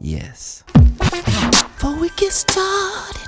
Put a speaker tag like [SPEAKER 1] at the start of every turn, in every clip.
[SPEAKER 1] Yes. Before we get started.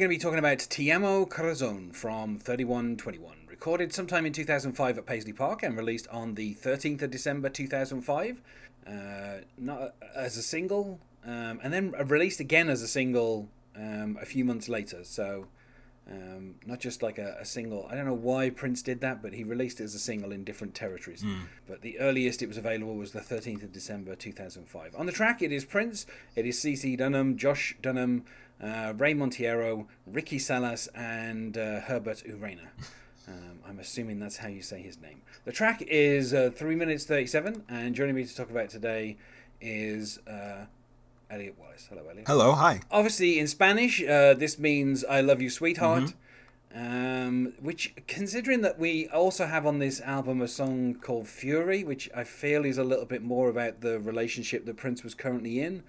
[SPEAKER 2] Going to be talking about Te Amo Corazon from 3121, recorded sometime in 2005 at Paisley Park and released on the 13th of December 2005, uh, not as a single, um, and then released again as a single um, a few months later. So. Um, not just like a, a single. I don't know why Prince did that, but he released it as a single in different territories. But the earliest it was available was the 13th of December 2005. On the track, it is Prince, it is CC Dunham, Josh Dunham, uh, Ray Monteiro, Ricky Salas, and uh, Herbert Urena. Um, I'm assuming that's how you say his name. The track is uh, 3 minutes 37, and joining me to talk about today is uh, Elliott Wallace. Hello, Elliott
[SPEAKER 3] Hello, hi.
[SPEAKER 2] obviously in Spanish, uh, this means "I love you, sweetheart." Um, which, considering that we also have on this album a song called "Fury," which I feel is a little bit more about the relationship that Prince was currently in.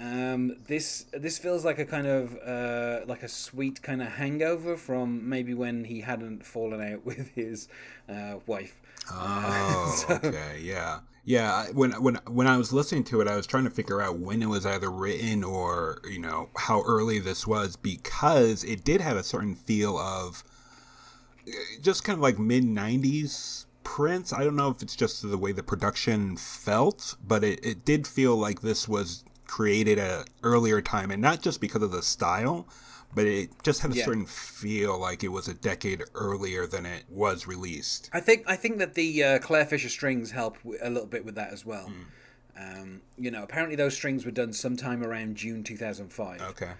[SPEAKER 2] Um, this this feels like a kind of uh, like a sweet kind of hangover from maybe when he hadn't fallen out with his uh, wife.
[SPEAKER 3] Oh,
[SPEAKER 2] So-
[SPEAKER 3] okay, yeah, yeah. When when when I was listening to it, I was trying to figure out when it was either written or you know how early this was because it did have a certain feel of uh, just kind of like mid '90s Prince. I don't know if it's just the way the production felt, but it, it did feel like this was created at an earlier time, and not just because of the style. But it just had a
[SPEAKER 2] Yeah.
[SPEAKER 3] certain feel like it was a decade earlier than it was released.
[SPEAKER 2] I think I think that the uh, Clare Fischer strings help a little bit with that as well.
[SPEAKER 3] Hmm.
[SPEAKER 2] Um, you know, apparently those strings were done sometime around June 2005.
[SPEAKER 3] Okay.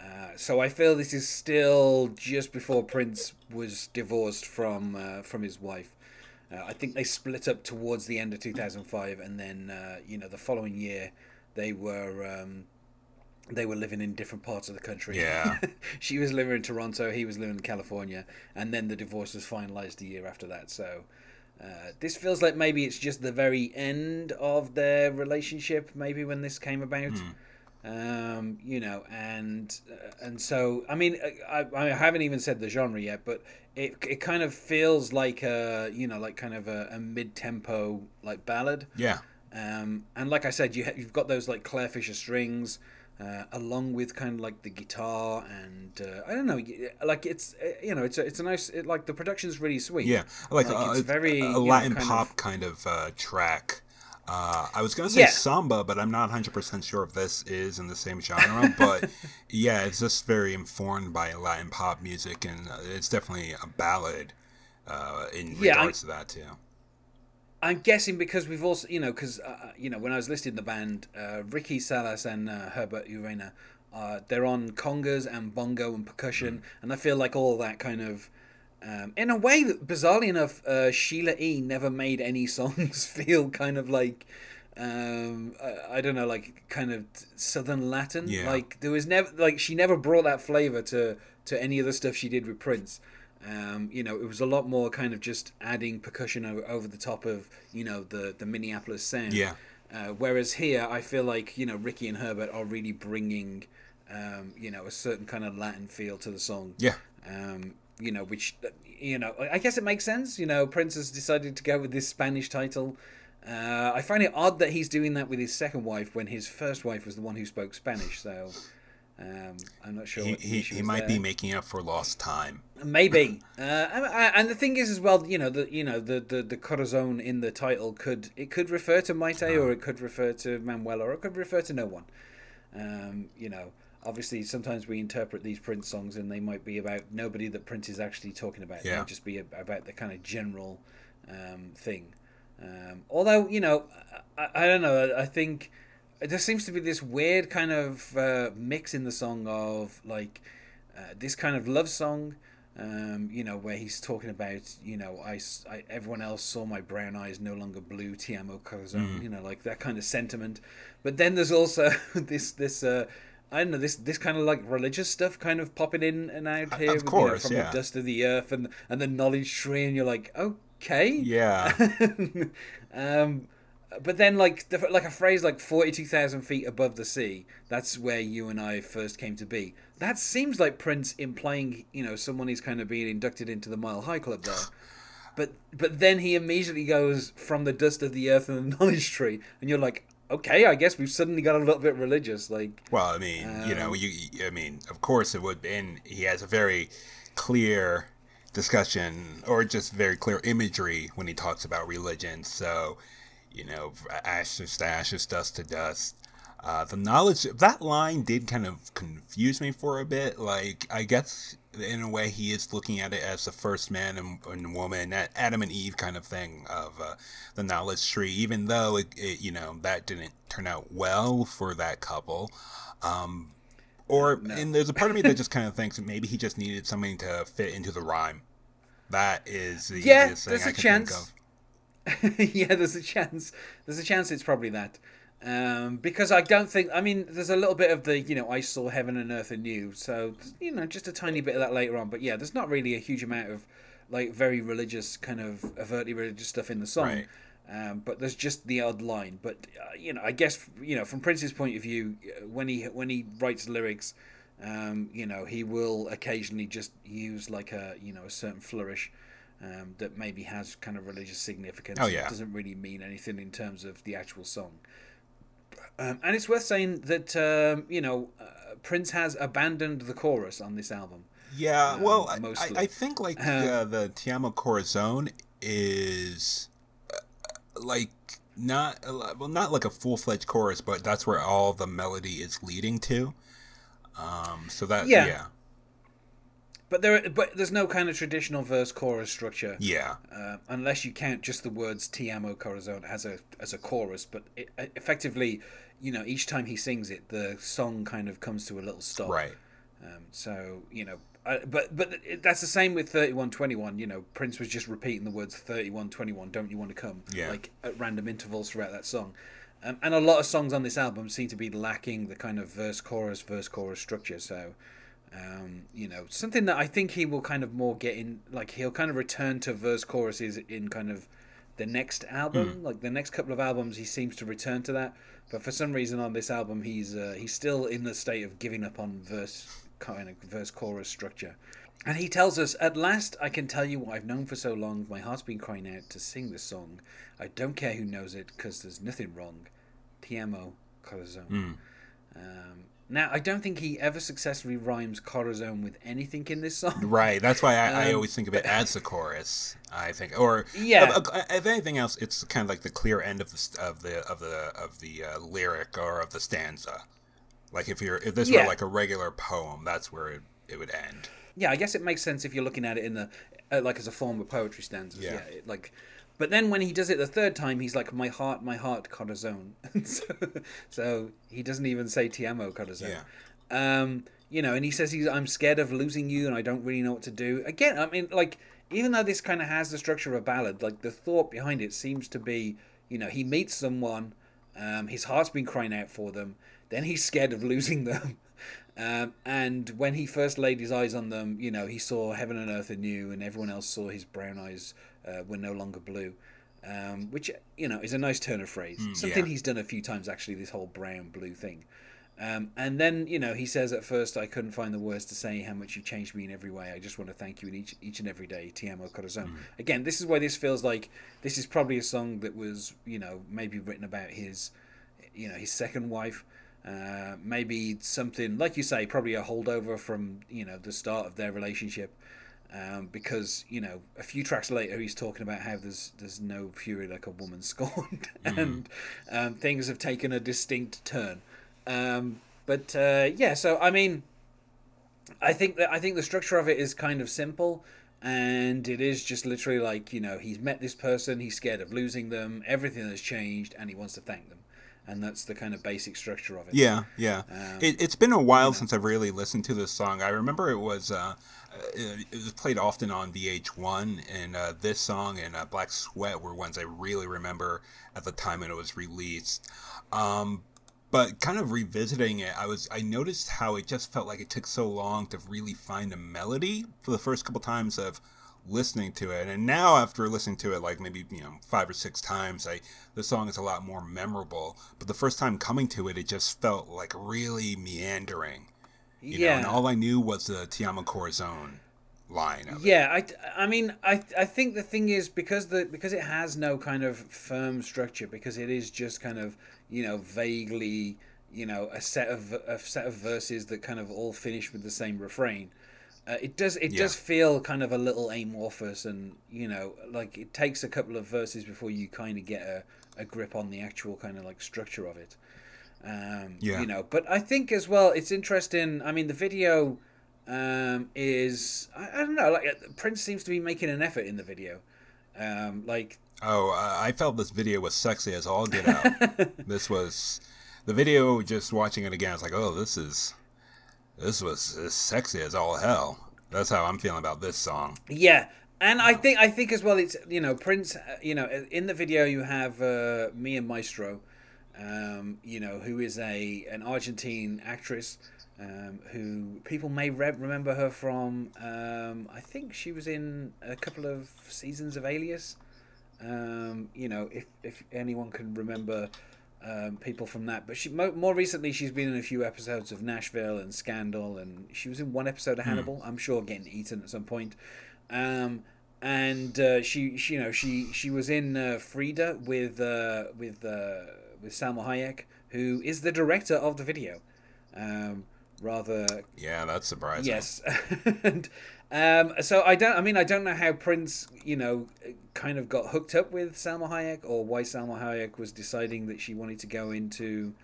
[SPEAKER 2] Uh, so I feel this is still just before Prince was divorced from uh, from his wife. Uh, I think they split up towards the end of 2005, and then uh, you know the following year they were um, they were living in different parts of the country.
[SPEAKER 3] Yeah.
[SPEAKER 2] she was living in Toronto, he was living in California, and then the divorce was finalized a year after that. So. Uh, this feels like maybe it's just the very end of their relationship, maybe when this came about um, you know, and uh, and so I mean, I, I haven't even said the genre yet, but it it kind of feels like a you know like kind of a, a mid tempo like ballad.
[SPEAKER 3] Yeah.
[SPEAKER 2] Um, and like I said, you ha- you've got those like Clare Fischer strings, uh, along with kind of like the guitar and uh, I don't know, like it's uh, you know it's a, it's a nice it, like the production's really sweet.
[SPEAKER 3] Yeah, like,
[SPEAKER 2] Like,
[SPEAKER 3] uh,
[SPEAKER 2] it's very,
[SPEAKER 3] a
[SPEAKER 2] know,
[SPEAKER 3] Latin
[SPEAKER 2] kind
[SPEAKER 3] pop
[SPEAKER 2] of-
[SPEAKER 3] kind of uh, track. Uh, I was gonna say
[SPEAKER 2] Yeah.
[SPEAKER 3] samba, but I'm not 100 percent sure if this is in the same genre. but yeah, it's just very informed by Latin pop music, and uh, it's definitely a ballad uh, in
[SPEAKER 2] Yeah, I-
[SPEAKER 3] regards to that too.
[SPEAKER 2] I'm guessing because we've also, you know, because uh, you know when I was listing the band, uh, Ricky Salas and uh, Herbert Urena, uh, they're on congas and bongo and percussion, and I feel like all that kind of, um, in a way that bizarrely enough, uh, Sheila E never made any songs feel kind of like. Um, I, I don't know, like kind of Southern Latin.
[SPEAKER 3] Yeah.
[SPEAKER 2] Like there was never like she never brought that flavor to to any of the stuff she did with Prince. Um, you know, it was a lot more kind of just adding percussion over, over the top of you know the the Minneapolis sound.
[SPEAKER 3] Yeah.
[SPEAKER 2] Uh, whereas here, I feel like you know Ricky and Herbert are really bringing, um, you know, a certain kind of Latin feel to the song.
[SPEAKER 3] Yeah,
[SPEAKER 2] Um, you know, which you know, I guess it makes sense. You know, Prince has decided to go with this Spanish title. Uh, I find it odd that he's doing that with his second wife when his first wife was the one who spoke Spanish. So um, I'm not sure.
[SPEAKER 3] he, he, he might
[SPEAKER 2] there.
[SPEAKER 3] be making up for lost time.
[SPEAKER 2] Maybe, uh, and, and the thing is as well, you know, the you know the the the corazon in the title could it could refer to Mayte or it could refer to Manuela or it could refer to no one. Um, you know, obviously sometimes we interpret these Prince songs and they might be about nobody that Prince is actually talking about. They
[SPEAKER 3] Yeah.
[SPEAKER 2] might just be about the kind of general um, thing. Um, although you know, I, I don't know. I think there seems to be this weird kind of uh, mix in the song of like uh, this kind of love song. Um, you know, where he's talking about, you know, I, I- everyone else saw my brown eyes no longer blue, Te amo corazon, you know, like that kind of sentiment. But then there's also this this uh, I don't know this this kind of like religious stuff kind of popping in and out here,
[SPEAKER 3] of
[SPEAKER 2] with,
[SPEAKER 3] course,
[SPEAKER 2] you know, from
[SPEAKER 3] yeah.
[SPEAKER 2] the dust of the earth and and the knowledge tree, and you're like, okay,
[SPEAKER 3] Yeah.
[SPEAKER 2] um, but then like the, like a phrase like forty two thousand feet above the sea. That's where you and I first came to be. That seems like Prince implying, you know, someone is kind of being inducted into the Mile High Club there. But but then he immediately goes from the dust of the earth and the knowledge tree, and you're like, okay, I guess we've suddenly got a little bit religious. Like,
[SPEAKER 3] Well, I mean, you know,
[SPEAKER 2] Um,
[SPEAKER 3] you. I mean, of course it would. And he has a very clear discussion, or just very clear imagery when he talks about religion. So, you know, ashes to ashes, dust to dust. Uh, the knowledge that line did kind of confuse me for a bit. Like, I guess in a way he is looking at it as the first man and, and woman, that Adam and Eve kind of thing of uh, the knowledge tree. Even though it, it, you know, that didn't turn out well for that couple. Um, or and there's a part of me that just kind of thinks maybe he just needed something to fit into the rhyme. That is the
[SPEAKER 2] Yeah,
[SPEAKER 3] easiest thing
[SPEAKER 2] there's
[SPEAKER 3] I
[SPEAKER 2] a chance. yeah, there's a chance. There's a chance it's probably that. Um, because I don't think. I mean, there's a little bit of the, you know, I saw heaven and earth anew. So you know, just a tiny bit of that later on. But yeah, there's not really a huge amount of like very religious kind of overtly religious stuff in the song.
[SPEAKER 3] Right.
[SPEAKER 2] Um, but there's just the odd line. But uh, you know, I guess you know from Prince's point of view, uh, when he when he writes lyrics, um, you know, he will occasionally just use like a you know a certain flourish um, that maybe has kind of religious significance.
[SPEAKER 3] Oh, yeah.
[SPEAKER 2] It doesn't really mean anything in terms of the actual song. Um, and it's worth saying that um, you know uh, Prince has abandoned the chorus on this album.
[SPEAKER 3] Yeah,
[SPEAKER 2] Um,
[SPEAKER 3] well, I,
[SPEAKER 2] mostly.
[SPEAKER 3] I, think like
[SPEAKER 2] Uh,
[SPEAKER 3] uh, the Te Amo Corazon is uh, like not well, not like a full fledged chorus, but that's where all the melody is leading to. Um, so that
[SPEAKER 2] Yeah.
[SPEAKER 3] yeah,
[SPEAKER 2] But there, but there's no kind of traditional verse chorus structure.
[SPEAKER 3] yeah,
[SPEAKER 2] uh, unless you count just the words "Te amo corazon" as a as a chorus. But it, effectively, you know, each time he sings it, the song kind of comes to a little stop.
[SPEAKER 3] right.
[SPEAKER 2] Um, so you know, uh, but but that's the same with thirty one twenty one. You know, Prince was just repeating the words thirty one twenty one. Don't you want to come?
[SPEAKER 3] Yeah.
[SPEAKER 2] Like at random intervals throughout that song. Um, and a lot of songs on this album seem to be lacking the kind of verse chorus verse chorus structure. So. Um, you know, something that I think he will kind of more get in, like he'll kind of return to verse choruses in kind of the next album, like the next couple of albums, he seems to return to that. But for some reason on this album, he's uh, he's still in the state of giving up on verse kind of verse chorus structure. And he tells us, At last I can tell you what I've known for so long. My heart's been crying out to sing this song. I don't care who knows it, because there's nothing wrong. Te amo, corazon. Um, now, I don't think he ever successfully rhymes corazon with anything in this song.
[SPEAKER 3] Right. That's why I, I
[SPEAKER 2] Um,
[SPEAKER 3] always think of it as the chorus. I think, or
[SPEAKER 2] Yeah.
[SPEAKER 3] If, if anything else, it's kind of like the clear end of the of the of the of the uh, lyric or of the stanza. Like if you're if this
[SPEAKER 2] Yeah.
[SPEAKER 3] were like a regular poem, that's where it, it would end.
[SPEAKER 2] Yeah, I guess it makes sense if you're looking at it in the uh, like as a form of poetry stanzas. Yeah,
[SPEAKER 3] Yeah.
[SPEAKER 2] it, like, but then when he does it the third time, he's like, "My heart, my heart, corazon." so, so he doesn't even say "Te amo, corazon."
[SPEAKER 3] Yeah.
[SPEAKER 2] Um, you know, and he says he's, "I'm scared of losing you, and I don't really know what to do." Again, I mean, like, even though this kind of has the structure of a ballad, like the thought behind it seems to be, you know, he meets someone, um, his heart's been crying out for them, then he's scared of losing them. Um, and when he first laid his eyes on them, you know, he saw heaven and earth anew, and everyone else saw his brown eyes uh, were no longer blue. Um, which, you know, is a nice turn of phrase. Something
[SPEAKER 3] yeah.
[SPEAKER 2] he's done a few times, actually, this whole brown blue thing. Um, and then, you know, he says at first, I couldn't find the words to say how much you changed me in every way. I just want to thank you in each each and every day. Te amo corazon. Again, this is why this feels like this is probably a song that was, you know, maybe written about his, you know, his second wife. Uh, maybe something like you say, probably a holdover from you know the start of their relationship. Um, because you know a few tracks later he's talking about how there's there's no fury like a woman scorned. And um, things have taken a distinct turn. Um, but uh, yeah so I mean I think that I think the structure of it is kind of simple. And it is just literally like you know he's met this person he's scared of losing them everything has changed and he wants to thank them. And that's the kind of basic structure of it.
[SPEAKER 3] Yeah, yeah.
[SPEAKER 2] Um,
[SPEAKER 3] it, it's been a while since I've really listened to this song. I remember it was uh, it, it was played often on VH1, and uh, this song and uh, Black Sweat were ones I really remember at the time when it was released. Um, but kind of revisiting it, I was I noticed how it just felt like it took so long to really find a melody for the first couple times of listening to it. And now after listening to it like maybe, you know, five or six times, I the song is a lot more memorable. But the first time coming to it, it just felt like really meandering. You
[SPEAKER 2] yeah.
[SPEAKER 3] know, and all I knew was the Te Amo Corazon line of it.
[SPEAKER 2] Yeah, I, I mean, I, I think the thing is because the because it has no kind of firm structure because it is just kind of you know vaguely you know a set of a set of verses that kind of all finish with the same refrain. Uh, it does it
[SPEAKER 3] Yeah.
[SPEAKER 2] does feel kind of a little amorphous and you know like it takes a couple of verses before you kind of get a, a grip on the actual kind of like structure of it. Um,
[SPEAKER 3] Yeah.
[SPEAKER 2] You know, but I think as well it's interesting. I mean, the video um, is I, I don't know. Like uh, Prince seems to be making an effort in the video. Um, like
[SPEAKER 3] Oh, uh, I felt this video was sexy as all get out. this was the video. Just watching it again, I was like, oh, this is this was as sexy as all hell. That's how I'm feeling about this song.
[SPEAKER 2] yeah, and I think I think as well. It's you know Prince. uh, You know in the video you have uh, Mia Maestro. Um, you know who is a an Argentine actress. Um, who people may re- remember her from? Um, I think she was in a couple of seasons of Alias. Um, you know, if if anyone can remember um, people from that, but she mo- more recently she's been in a few episodes of Nashville and Scandal, and she was in one episode of Hannibal. I'm sure getting eaten at some point. Um, and uh, she, she, you know, she she was in uh, Frida with uh, with uh, with Salma Hayek, who is the director of the video. Um, rather
[SPEAKER 3] Yeah, that's surprising.
[SPEAKER 2] Yes, and um, so I don't. I mean, I don't know how Prince, you know, kind of got hooked up with Salma Hayek, or why Salma Hayek was deciding that she wanted to go into,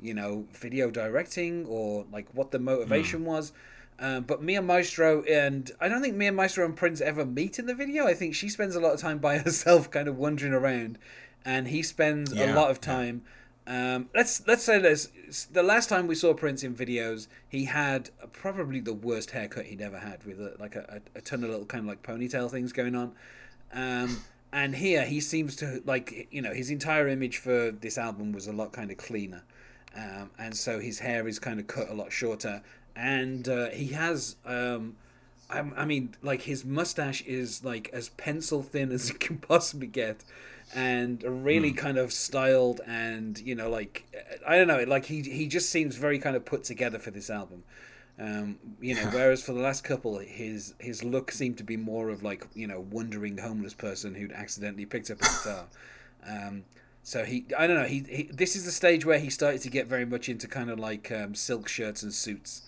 [SPEAKER 2] you know, video directing, or like what the motivation was. Um, but Mia Maestro and I don't think Mia Maestro and Prince ever meet in the video. I think she spends a lot of time by herself, kind of wandering around, and he spends a lot of
[SPEAKER 3] yeah.
[SPEAKER 2] time. Um, let's let's say this: the last time we saw Prince in videos, he had probably the worst haircut he'd ever had, with a, like a, a, a ton of little kind of like ponytail things going on. Um, and here he seems to like you know his entire image for this album was a lot kind of cleaner, um, and so his hair is kind of cut a lot shorter, and uh, he has. Um, I, I mean, like his mustache is like as pencil thin as it can possibly get, and really kind of styled, and you know, like I don't know, like he he just seems very kind of put together for this album. Um, you know, whereas for the last couple, his his look seemed to be more of like you know wandering homeless person who'd accidentally picked up a guitar. Um, so he, I don't know, he, he this is the stage where he started to get very much into kind of like um, silk shirts and suits.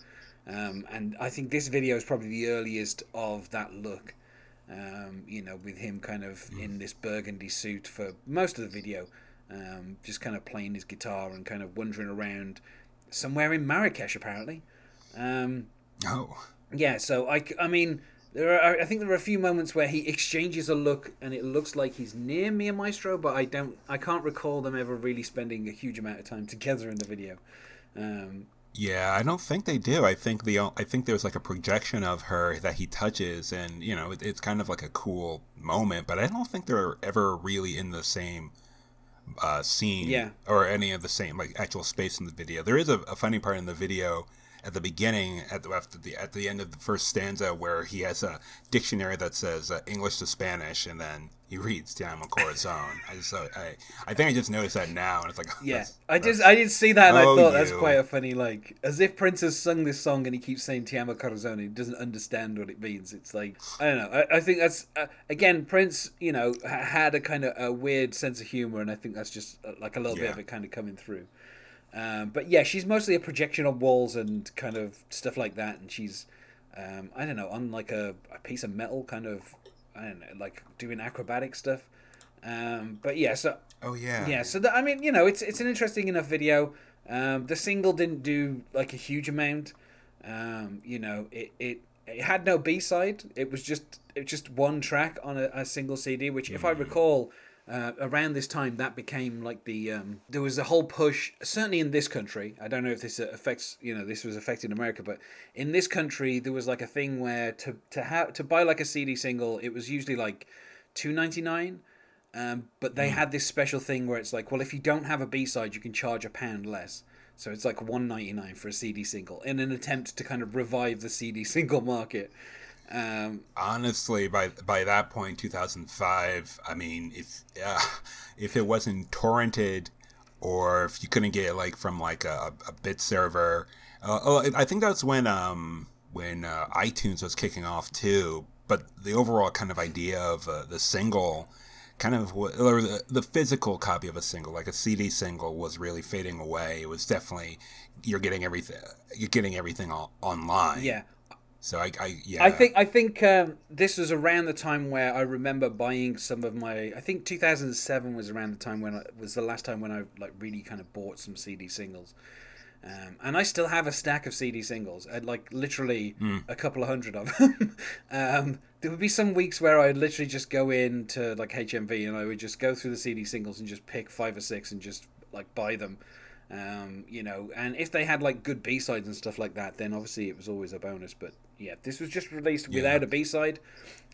[SPEAKER 2] Um, and I think this video is probably the earliest of that look. Um, you know, with him kind of in this burgundy suit for most of the video, um, just kind of playing his guitar and kind of wandering around somewhere in Marrakesh, apparently. Um,
[SPEAKER 3] Oh,
[SPEAKER 2] yeah, so I, I mean, there are I think there are a few moments where he exchanges a look and it looks like he's near Mia Maestro, but I don't, I can't recall them ever really spending a huge amount of time together in the video. Um,
[SPEAKER 3] yeah. I don't think they do. I think the I think there's like a projection of her that he touches, and you know, it, it's kind of like a cool moment. But I don't think they're ever really in the same uh, scene
[SPEAKER 2] Yeah.
[SPEAKER 3] or any of the same like actual space in the video. There is a, a funny part in the video at the beginning at the after the at the end of the first stanza where he has a dictionary that says uh, English to Spanish and then he reads Te amo corazon. I just so I I think I just noticed that now and it's like
[SPEAKER 2] yeah,
[SPEAKER 3] that's-
[SPEAKER 2] I just, I did see that and
[SPEAKER 3] Oh,
[SPEAKER 2] I thought that's
[SPEAKER 3] you.
[SPEAKER 2] quite a funny, like, as if Prince has sung this song and he keeps saying Te amo corazon, he doesn't understand what it means. It's like, I don't know. I, I think that's, uh, again, Prince, you know, had a kind of a weird sense of humor, and I think that's just uh, like a little bit of it kind of coming through. Um, but yeah, she's mostly a projection on walls and kind of stuff like that, and she's, um, I don't know, on like a, a piece of metal, kind of, I don't know, like doing acrobatic stuff. Um, but yeah, so
[SPEAKER 3] Oh yeah.
[SPEAKER 2] yeah, so I mean, you know, it's it's an interesting enough video. Um, the single didn't do like a huge amount. Um, you know, it, it it had no B side. It was just it was just one track on a, a single CD. Which, if I recall, uh, around this time, that became like the um, there was a whole push. Certainly in this country, I don't know if this affects you know this was affecting America, but in this country there was like a thing where to to have to buy like a CD single, it was usually like two ninety nine. Um, but they had this special thing where it's like, well, if you don't have a B side, you can charge a pound less. So it's like one ninety nine for a CD single in an attempt to kind of revive the CD single market. Um,
[SPEAKER 3] Honestly, by by that point, 2005, I mean, if uh, if it wasn't torrented, or if you couldn't get it like from like a, a bit server, uh, oh, I think that's when um when uh, iTunes was kicking off too. But the overall kind of idea of uh, the single, kind of or the, the physical copy of a single, like a CD single, was really fading away. It was definitely you're getting everything you're getting everything all, online.
[SPEAKER 2] yeah,
[SPEAKER 3] So I, I yeah.
[SPEAKER 2] I think I think um, this was around the time where I remember buying some of my. I think 2007 was around the time when I was the last time when I like really kind of bought some CD singles. Um, and I still have a stack of CD singles, I'd like literally a couple of hundred of them. um, there would be some weeks where I'd literally just go in to like HMV and I would just go through the CD singles and just pick five or six and just like buy them. Um, you know, and if they had like good B sides and stuff like that, then obviously it was always a bonus. But yeah, this was just released without a B side.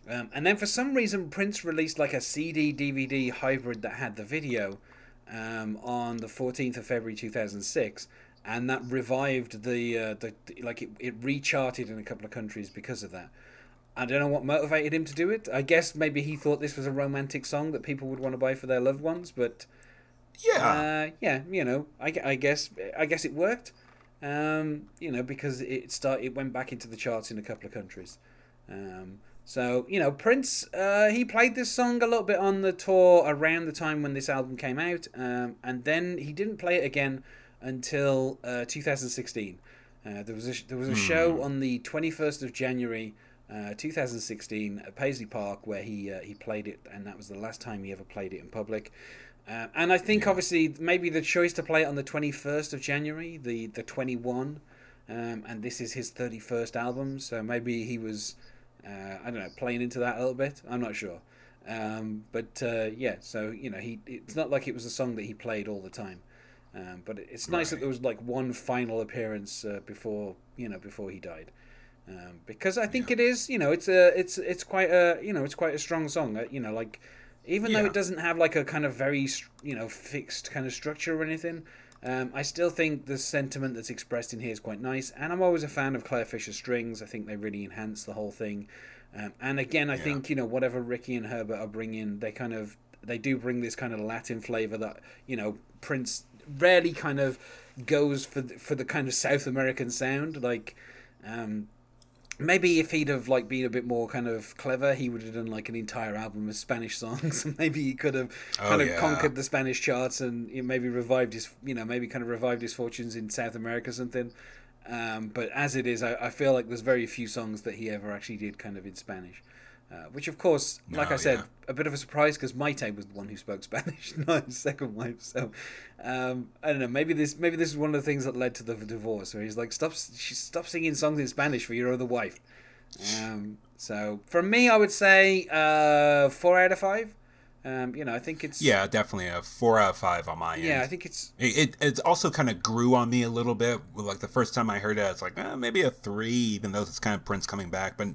[SPEAKER 2] Um, and then for some reason, Prince released like a CD DVD hybrid that had the video um, on the 14th of February 2006. And that revived the, uh, the like it, it recharted in a couple of countries because of that. I don't know what motivated him to do it. I guess maybe he thought this was a romantic song that people would want to buy for their loved ones, but
[SPEAKER 3] yeah.
[SPEAKER 2] uh, yeah, you know, I, I guess I guess it worked. Um, you know, because it start it went back into the charts in a couple of countries. Um, so you know, Prince uh, he played this song a little bit on the tour around the time when this album came out, um, and then he didn't play it again until uh, 2016. Uh, there was a, there was a show on the 21st of January. Uh, 2016 at Paisley Park, where he uh, he played it, and that was the last time he ever played it in public. Uh, and I think obviously maybe the choice to play it on the 21st of January, the the 21, um, and this is his 31st album, so maybe he was, uh, I don't know, playing into that a little bit. I'm not sure, um, but uh, yeah. So you know, he it's not like it was a song that he played all the time, um, but it's nice that there was like one final appearance uh, before you know before he died. Um, because I think it is, you know, it's a, it's, it's quite a, you know, it's quite a strong song. Uh, you know, like even though it doesn't have like a kind of very, you know, fixed kind of structure or anything, um, I still think the sentiment that's expressed in here is quite nice. And I'm always a fan of Clare Fischer strings. I think they really enhance the whole thing. Um, and again, I think you know whatever Ricky and Herbert are bringing, they kind of they do bring this kind of Latin flavor that you know Prince rarely kind of goes for the, for the kind of South American sound. Like um, maybe if he'd have like been a bit more kind of clever, he would have done like an entire album of Spanish songs. maybe he could have
[SPEAKER 3] Oh,
[SPEAKER 2] kind of
[SPEAKER 3] yeah.
[SPEAKER 2] conquered the Spanish charts and maybe revived his, you know, maybe kind of revived his fortunes in South America or something. Um, but as it is, I, I feel like there's very few songs that he ever actually did kind of in Spanish. Uh, which, of course, like
[SPEAKER 3] No,
[SPEAKER 2] I said,
[SPEAKER 3] yeah.
[SPEAKER 2] a bit of a surprise because Mayte was the one who spoke Spanish, not his second wife. So um, I don't know. Maybe this maybe this is one of the things that led to the divorce, where he's like, stop, she stop singing songs in Spanish for your other wife. Um, so for me, I would say uh, four out of five. Um, you know, I think it's
[SPEAKER 3] Yeah, definitely a four out of five on my end.
[SPEAKER 2] yeah. I think it's
[SPEAKER 3] It, it it also kind of grew on me a little bit. Like the first time I heard it, it's like, eh, maybe a three, even though it's kind of Prince coming back. But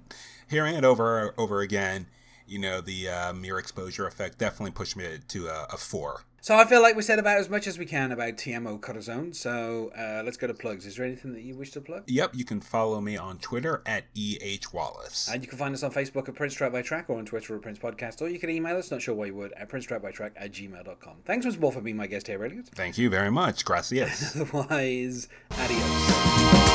[SPEAKER 3] hearing it over over again, you know, the uh, mere exposure effect definitely pushed me to a, a four.
[SPEAKER 2] So. I feel like we said about as much as we can about Te Amo Corazon. So uh, let's go to plugs. Is there anything that you wish to plug?
[SPEAKER 3] Yep, you can follow me on Twitter at eh wallace.
[SPEAKER 2] And you can find us on Facebook at Prince Track by Track or on Twitter at Prince Podcast, or you can email us, not sure why you would, at princetrackbytrack at gmail.com. Thanks once more for being my guest here, Elliott.
[SPEAKER 3] Thank you very much. Gracias.
[SPEAKER 2] Otherwise, adios.